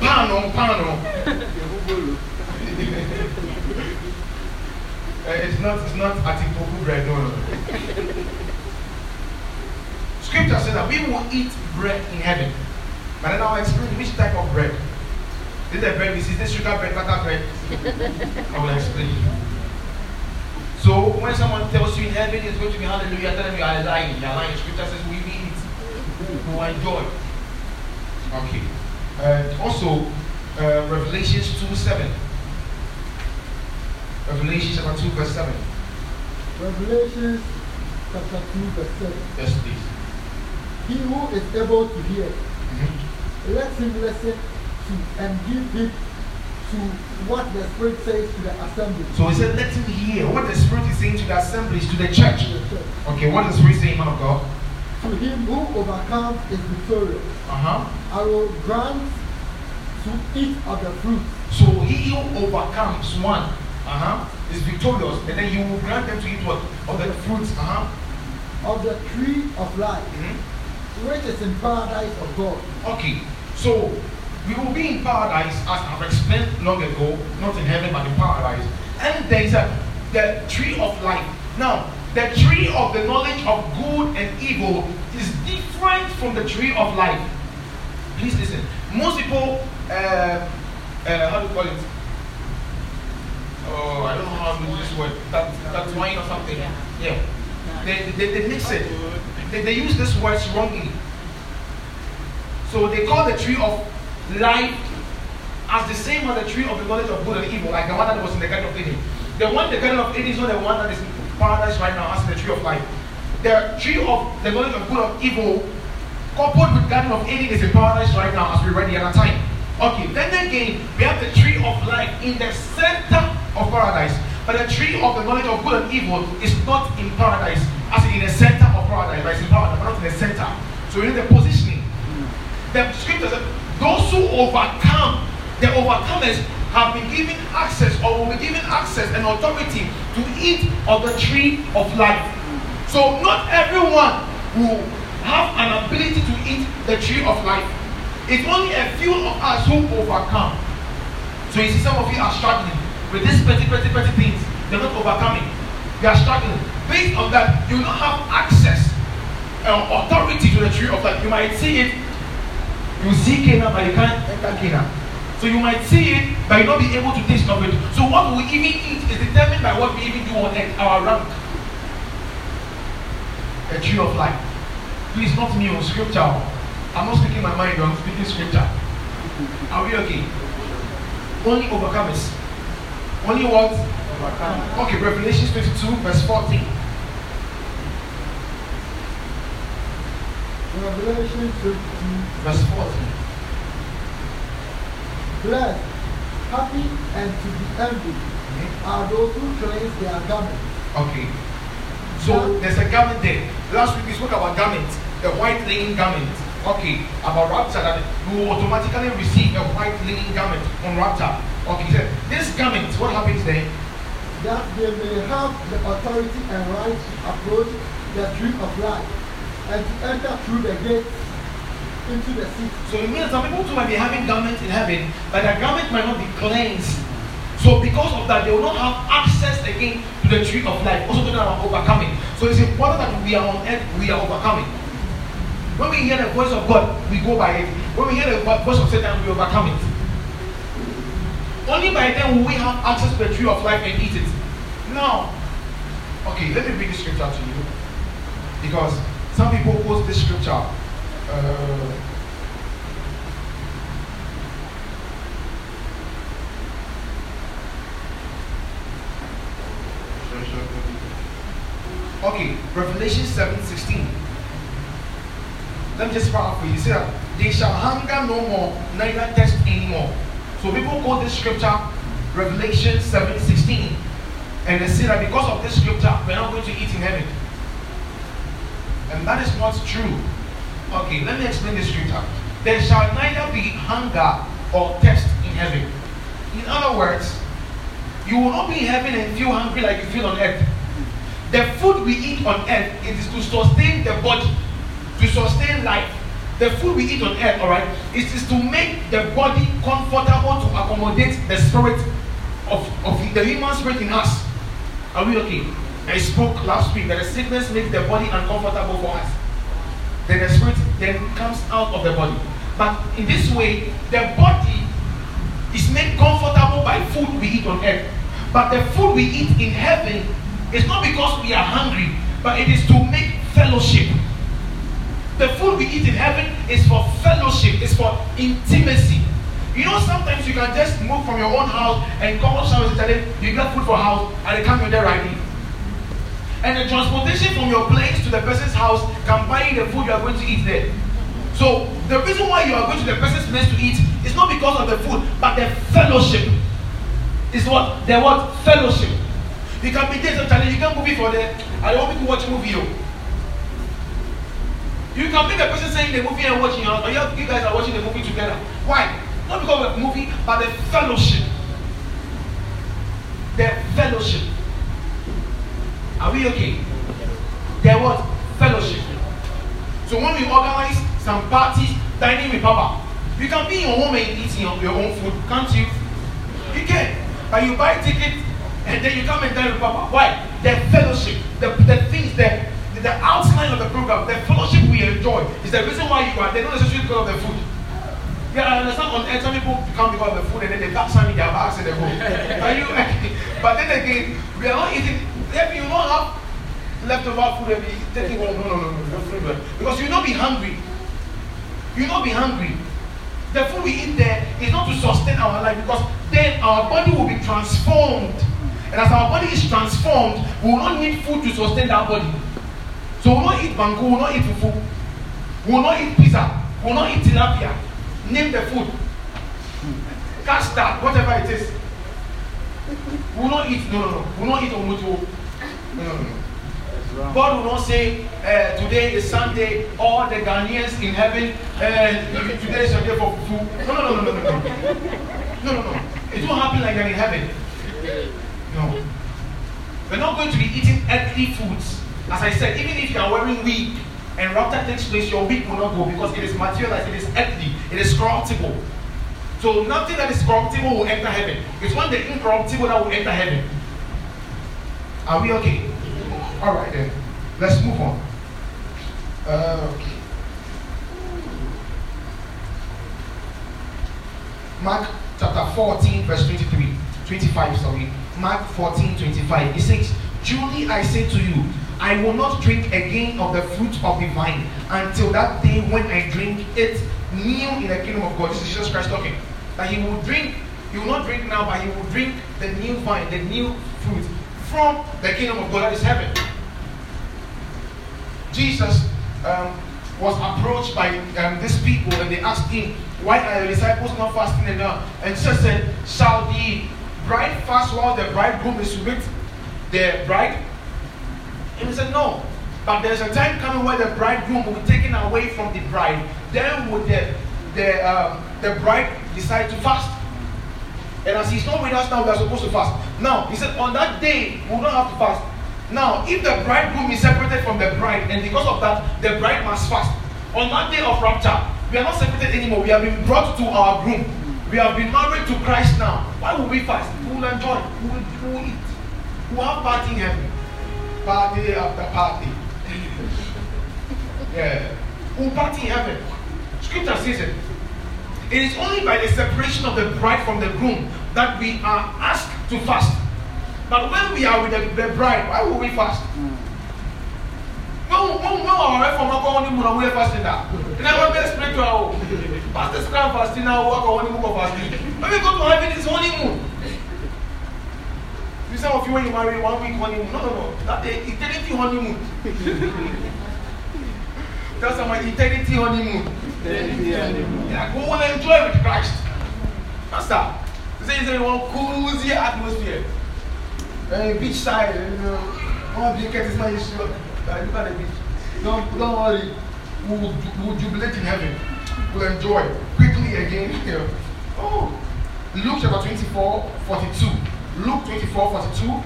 Pano, pano. Uh, it's not, it's not atipoku bread, no, no. Scripture says that we will eat bread in heaven. But then I'll explain which type of bread. Is the bread, this is this sugar bread, butter bread. I will explain. So when someone tells you in heaven it's going to be hallelujah, tell them you are lying. You are lying. Scripture says we will eat. We will enjoy. Okay. And also, uh, Revelations 2 7. Revelation chapter 2, verse 7. Revelation chapter 2, verse 7. Yes, please. He who is able to hear, Mhm. let him listen to and give heed to what the Spirit says to the assembly. So he said, let him hear what the Spirit is saying to the assemblies, to the church. To the church. Okay, what is the Spirit saying, man of God? To him who overcomes is victorious. Uh huh. I will grant to eat of the fruit So he who overcomes one, uh huh, is victorious, and then you will grant them to eat what? Of the fruits, uh huh. of the tree of life, Mhm. which is in paradise of God. Okay, so we will be in paradise as I've explained long ago, not in heaven but in paradise. And there is a the tree of life. Now, the tree of the knowledge of good and evil is different from the tree of life. Please listen. Most people, uh, uh, how do you call it? Oh, I don't know how to use this word. That that's wine or something. Yeah. They, they, they mix it. They, they use this word wrongly. So they call the tree of life as the same as the tree of the knowledge of good and evil, like the one that was in the Garden of Eden. The one in the Garden of Eden is not the one that is in paradise right now, as in the tree of life. The tree of the knowledge of good and evil, coupled with Garden of Eden, is in paradise right now, as we read the other time. Okay, then again, we have the tree of life in the center of paradise. But the tree of the knowledge of good and evil is not in paradise, as in the center of paradise, but it's in paradise, but not in the center. So we need the positioning. The scripture says, those who overcome, the overcomers have been given access or will be given access and authority to eat of the tree of life. So not everyone will have an ability to eat the tree of life. It's only a few of us who overcome. So you see some of you are struggling with these petty, petty, petty things. They're not overcoming. They are struggling. Based on that, you don't have access uh, authority to the tree of life. You might see it, you see Canaan, but you can't enter Canaan. So you might see it, but you not be able to taste of it. So what we even eat is determined by what we even do on earth, our rank. The tree of life. Please, not me on scripture. I'm not speaking my mind, I'm speaking scripture. Are we okay? Only overcomers. Only what? Okay, Revelation 22, verse 14. Revelation 15. Verse 14. Blessed, happy, and to be envied are those who cleanse their garments. Okay. So there's a garment there. Last week we spoke about garment, the white linen garment. Okay, about rapture that you will automatically receive a white linen garment on rapture. Okay, so this garment, what happens there? That they may have the authority and right to approach the tree of life and to enter through the gates into the city. So it means some people too might be having garments in heaven, but their garment might not be cleansed. So because of that, they will not have access again to the tree of life. Also talking about overcoming. So it's important that we are on earth, we are overcoming. When we hear the voice of God, we go by it. When we hear the voice of Satan, we overcome it. Only by then will we have access to the tree of life and eat it. Now, okay, let me read the scripture to you. Because some people quote this scripture. Uh, Okay, Revelation 7 16. Let me just you. See that they shall hunger no more, neither thirst anymore. So people quote this scripture, Revelation 7 16. And they say that because of this scripture, we're not going to eat in heaven. And that is not true. Okay, let me explain this scripture. There shall neither be hunger or thirst in heaven. In other words, you will not be in heaven and feel hungry like you feel on earth. The food we eat on earth it is to sustain the body, to sustain life. The food we eat on earth, all right, it is to make the body comfortable to accommodate the spirit of, of the human spirit in us. Are we okay? I spoke last week that the sickness makes the body uncomfortable for us. Then the spirit then comes out of the body. But in this way, the body is made comfortable by food we eat on earth. But the food we eat in heaven is not because we are hungry, but it is to make fellowship. The food we eat in heaven is for fellowship, it's for intimacy. You know, sometimes you can just move from your own house and come up somewhere and say, you get food for house, and they come with their ID. And the transportation from your place to the person's house can buy you the food you are going to eat there. So the reason why you are going to the person's place to eat is not because of the food, but the fellowship. Is what the what fellowship. You can be there sometimes you can't movie for the I don't want people to watch movie. You can be the person saying the movie and watching your house, you, guys are watching the movie together. Why? Not because of the movie, but the fellowship. The fellowship. Are we okay? There was Fellowship. So when we organize some parties, dining with Papa, you can be in your home and eating your, your own food, can't you? You can. But you buy ticket and then you come and dine with Papa. Why? The fellowship, the, the things, the, the outline of the program, the fellowship we enjoy is the reason why you are there, not necessarily because of the food. Yeah, I understand on earth some people come because of the food and then they pack some in their bags and they go. Are you but then again, we are not eating if you don't have leftover food and be taking home. No, no, no, no, no, no. Because you not be hungry. You not be hungry. The food we eat there is not to sustain our life because then our body will be transformed. And as our body is transformed, we will not need food to sustain that body. So we will not eat mango, we will not eat fufu, we will not eat pizza, we will not eat tilapia. Name the food. Custard, whatever it is. We will not eat, no, no, no. We will not eat omutu. No, no, no. God will not say, uh, today is Sunday, all the Ghanaians in heaven, uh, today is your day for fufu. No, no, no, no, no, no. No, no, no. It won't happen like that in heaven. No. We're not going to be eating earthly foods. As I said, even if you are wearing wig and rapture takes place, your wig will not go because it is materialized, it is earthly, it is corruptible. So nothing that is corruptible will enter heaven. It's when the incorruptible that will enter heaven. Are we okay? All right then. Let's move on. Uh. Mark chapter 14, verse 23, 25, sorry. Mark 14, 25. It says, Truly I say to you, I will not drink again of the fruit of the vine until that day when I drink it new in the kingdom of God. This is Jesus Christ talking. That he will drink, he will not drink now, but he will drink the new vine, the new fruit from the kingdom of God that is heaven. Jesus um, was approached by um, these people and they asked him, Why are your disciples not fasting enough? And Jesus said, Shall the bride fast while the bridegroom is with the bride? And he said, No. But there's a time coming where the bridegroom will be taken away from the bride. Then would the the um, the bride decide to fast. And as he's not with us now, we are supposed to fast. Now, he said, on that day, we will not have to fast. Now, if the bridegroom is separated from the bride, and because of that, the bride must fast. On that day of rapture, we are not separated anymore. We have been brought to our groom. We have been married to Christ now. Why will we fast? We will enjoy. We will, eat. We will have party in heaven. Party after party. yeah. We will party in heaven. Scripture says it. It is only by the separation of the bride from the groom that we are asked to fast. But when we are with the, the bride, why will we fast? When, when, when our wife from our honeymoon, we are fasting that. And I want to to our oh, pastor scram fasting now, work on honeymoon fasting. When we go to heaven, it's honeymoon. Some of you when you marry one week honeymoon. No, no, no. That the eternity honeymoon. Tell someone eternity honeymoon. Yeah, go and enjoy with Christ. Master, you say you want cozy atmosphere. Uh, beach side, you know, one blanket is my issue. Look at the beach. Don't, don't worry. We'll, we'll jubilate in heaven. We'll enjoy. Quickly again here. Oh, Luke chapter 24, 42. Luke 24, 42.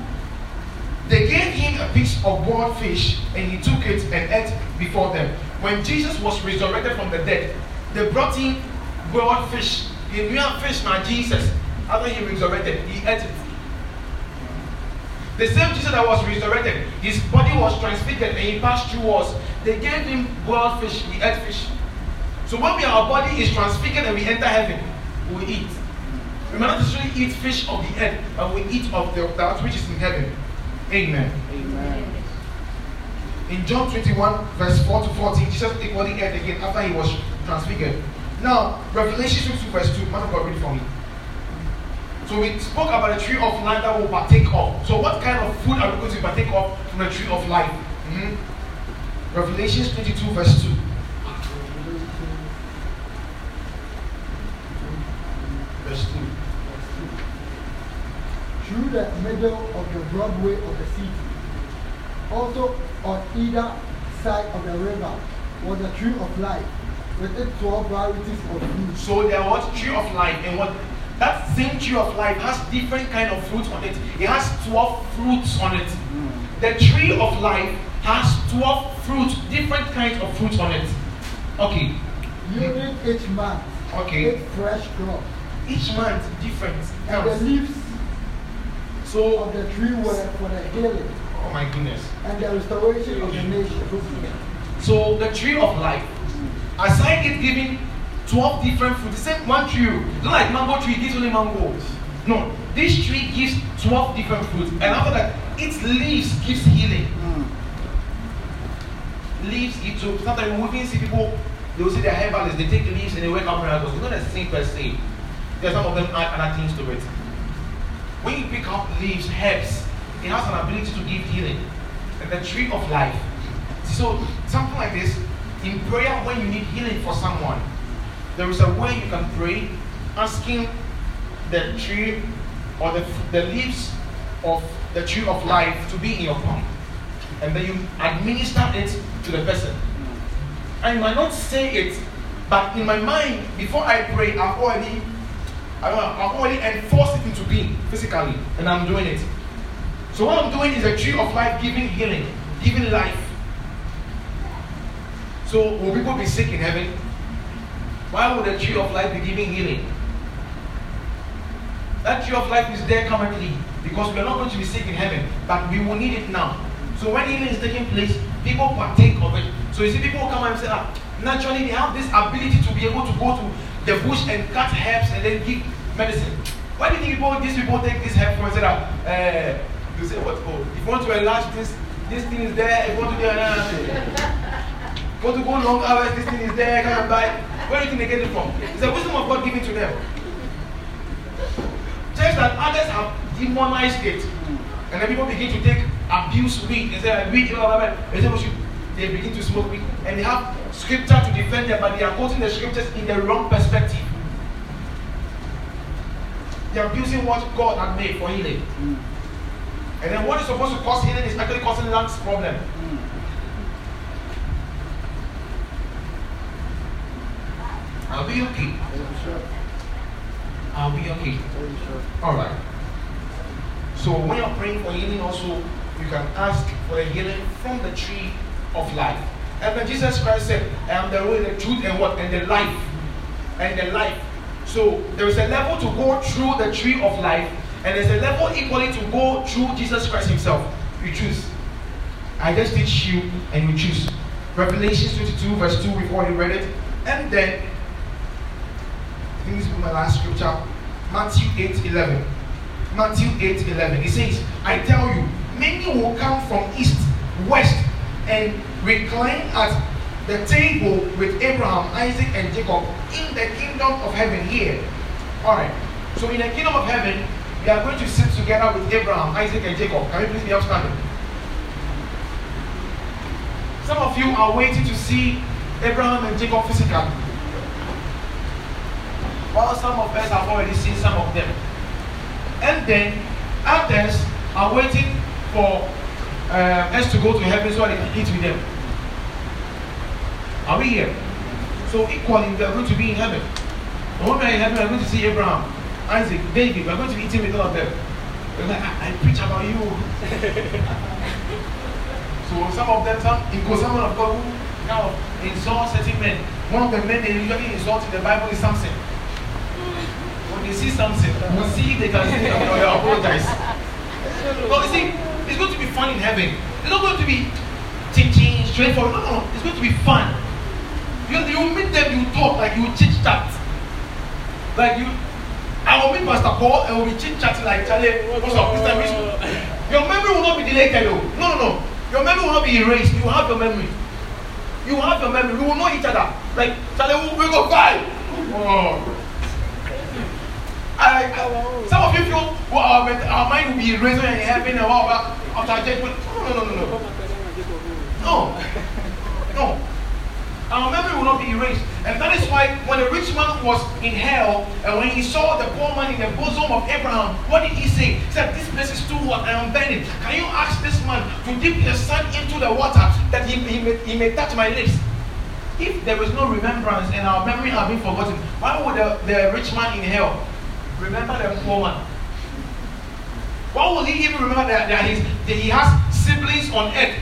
They gave him a piece of boiled fish and he took it and ate before them. When Jesus was resurrected from the dead, they brought him boiled fish. He knew fish now Jesus. After he resurrected, he ate it. The same Jesus that was resurrected, his body was transfigured and he passed through us. They gave him boiled fish, he ate fish. So when we, our body is transfigured and we enter heaven, we eat. We may not necessarily eat fish of the earth, but we eat of the, that which is in heaven. Amen. Amen. In John 21, verse 4 to 14, Jesus equally ate again after he was transfigured. Now, Revelation 22, verse 2, man of God, read for me. So we spoke about the tree of life that will partake of. So what kind of food are we going to partake of from the tree of life? Mhm. Revelation 22, verse 2. Verse 2. Through the middle of the Broadway of the city. Also on either side of the river was the tree of life with its 12 varieties of fruit. So there was tree of life, and what that same tree of life has different kind of fruits on it. It has 12 fruits on it. The tree of life has 12 fruits, different kinds of fruits on it. Okay. Yielding each month Okay. its fresh crop. Each month different. And the leaves So of the tree were for the healing oh my goodness. and the restoration of the nation. So the tree of life, aside it giving 12 different fruits, the same one tree, not like mango tree gives only mangoes. No, this tree gives 12 different fruits, and after that, its leaves gives healing. Leaves it so sometimes we even see people they will see their herbalists, they take leaves and they wake up and miracles. It's not the same per se. There's some of them add other things to it. When you pick up leaves, herbs, it has an ability to give healing. And the tree of life. So something like this, in prayer when you need healing for someone, there is a way you can pray asking the tree or the, the leaves of the tree of life to be in your palm. And then you administer it to the person. I might not say it, but in my mind, before I pray, I've already I've already enforced it into being physically, and I'm doing it. So what I'm doing is a tree of life giving healing, giving life. So will people be sick in heaven? Why would a tree of life be giving healing? That tree of life is there currently because we are not going to be sick in heaven, but we will need it now. So when healing is taking place, people partake of it. So you see, people come and say, ah, naturally they have this ability to be able to go to the bush and cut herbs and then give medicine. Why do you think people, these people take this from and say that, uh, you say what? Oh, if you want to enlarge this, this thing is there. If you want to do another, want to go long hours, this thing is there. Come and buy. Where do you think they get it from? It's the wisdom of God given to them. Just that others have demonized it, and then people begin to take abuse weed. They say weed, blah, blah, blah. They say we should. They begin to smoke weed, and they have scripture to defend them, but they are quoting the scriptures in the wrong perspective. They are abusing what God had made for healing. Mm. And then what is supposed to cause healing is actually causing lungs problem. Mm. Are we okay? Are we okay? Alright. So when you're praying for healing also, you can ask for a healing from the tree of life. And then Jesus Christ said, I am the way, the truth, and what? And the life. And the life. So there is a level to go through the tree of life, and there's a level equally to go through Jesus Christ Himself. You choose. I just teach you and you choose. Revelation 22, verse 2, we've already read it. And then, I think this is my last scripture. Matthew 8 11. Matthew 8 11. It says, I tell you, many will come from east, west, and recline at the table with Abraham, Isaac, and Jacob in the kingdom of heaven here. Alright. So in the kingdom of heaven, we are going to sit together with Abraham, Isaac, and Jacob. Can you please be upstanding? Some of you are waiting to see Abraham and Jacob physically. While some of us have already seen some of them. And then others are waiting for uh, us to go to heaven so they can eat with them. Are we here? So equally, we are going to be in heaven. And when we are in heaven, we are going to see Abraham, Isaac, David. We are going to be eating with all of them. Like, I, I preach about you. so some of them, some in some of God who now insult certain men. One of the men they usually insult in the Bible is Samson. When they see Samson, we see if they can see them or apologize. No, you see, it's going to be fun in heaven. It's not going to be teaching straightforward. No, no, it's going to be fun. You, you meet them, you talk like you chit chat. Like you, I will meet Pastor Paul and we'll be chit chatting like Charlie. What's up? Time, your memory will not be deleted, though. No, no, no. Your memory will not be erased. You have your memory. You have your memory. We will know each other. Like Charlie, we, we go five. Oh. I, I, some of you feel well, our, our mind will be erased when in heaven and all that after judgment. No, no, no, no, no. No. No. Our memory will not be erased. And that is why when the rich man was in hell and when he saw the poor man in the bosom of Abraham, what did he say? He said, This place is too hot, I am burning. Can you ask this man to dip his son into the water that he, he, may, he may touch my lips? If there is no remembrance and our memory have been forgotten, why would the, the rich man in hell remember the poor man? Why will he even remember that, that, that he has siblings on earth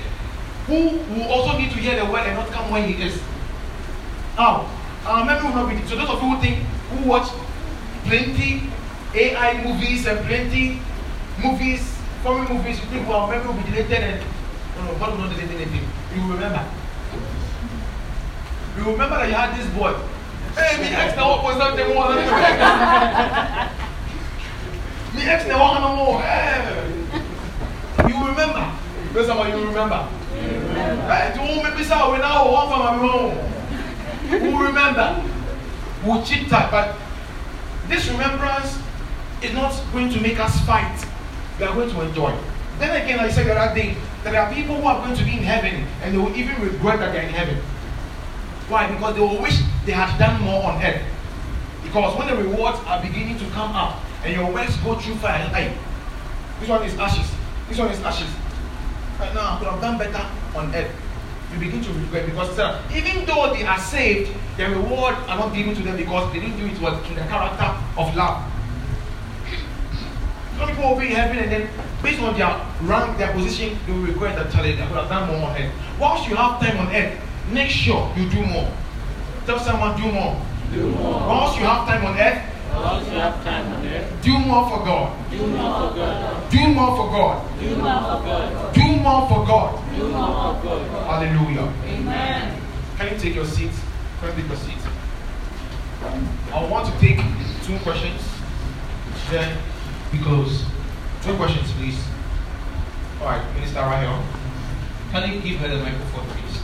who will also need to hear the word and not come where he is? Now, our memory will not be. So those of you who think who watch plenty AI movies and plenty movies, foreign movies, you think well, our memory will be deleted and no, no, God will not delete anything. You will remember. You remember that you had this boy. Hey, me ex what was something more than Me ex now what no more. Hey. You remember. Those of you remember. Hey, you won't make me say we now one from my home who remember, who chit chat, but this remembrance is not going to make us fight. We are going to enjoy. Then again, I said the other day, there are people who are going to be in heaven and they will even regret that they're in heaven. Why? Because they will wish they had done more on earth. Because when the rewards are beginning to come up and your works go through fire, and hey, this one is ashes. This one is ashes. Right now, I could have done better on earth you begin to regret because even though they are saved, their reward are not given to them because they didn't do it was in the character of love. Some people will be in heaven and then based on their rank, their position, they will regret that telling they could have done more on earth. Whilst you have time on earth, make sure you do more. Tell someone do more. Do more. Once you have time on earth, Once you have time on do more for God. do more for God. Do more for God. Do more for God. Do more for God. Do more for God. Hallelujah. Amen. Can you take your seat? Can you take your seat? I want to take two questions. Then we close. Two questions, please. All right, Minister Rahel. Can you give her the microphone, please?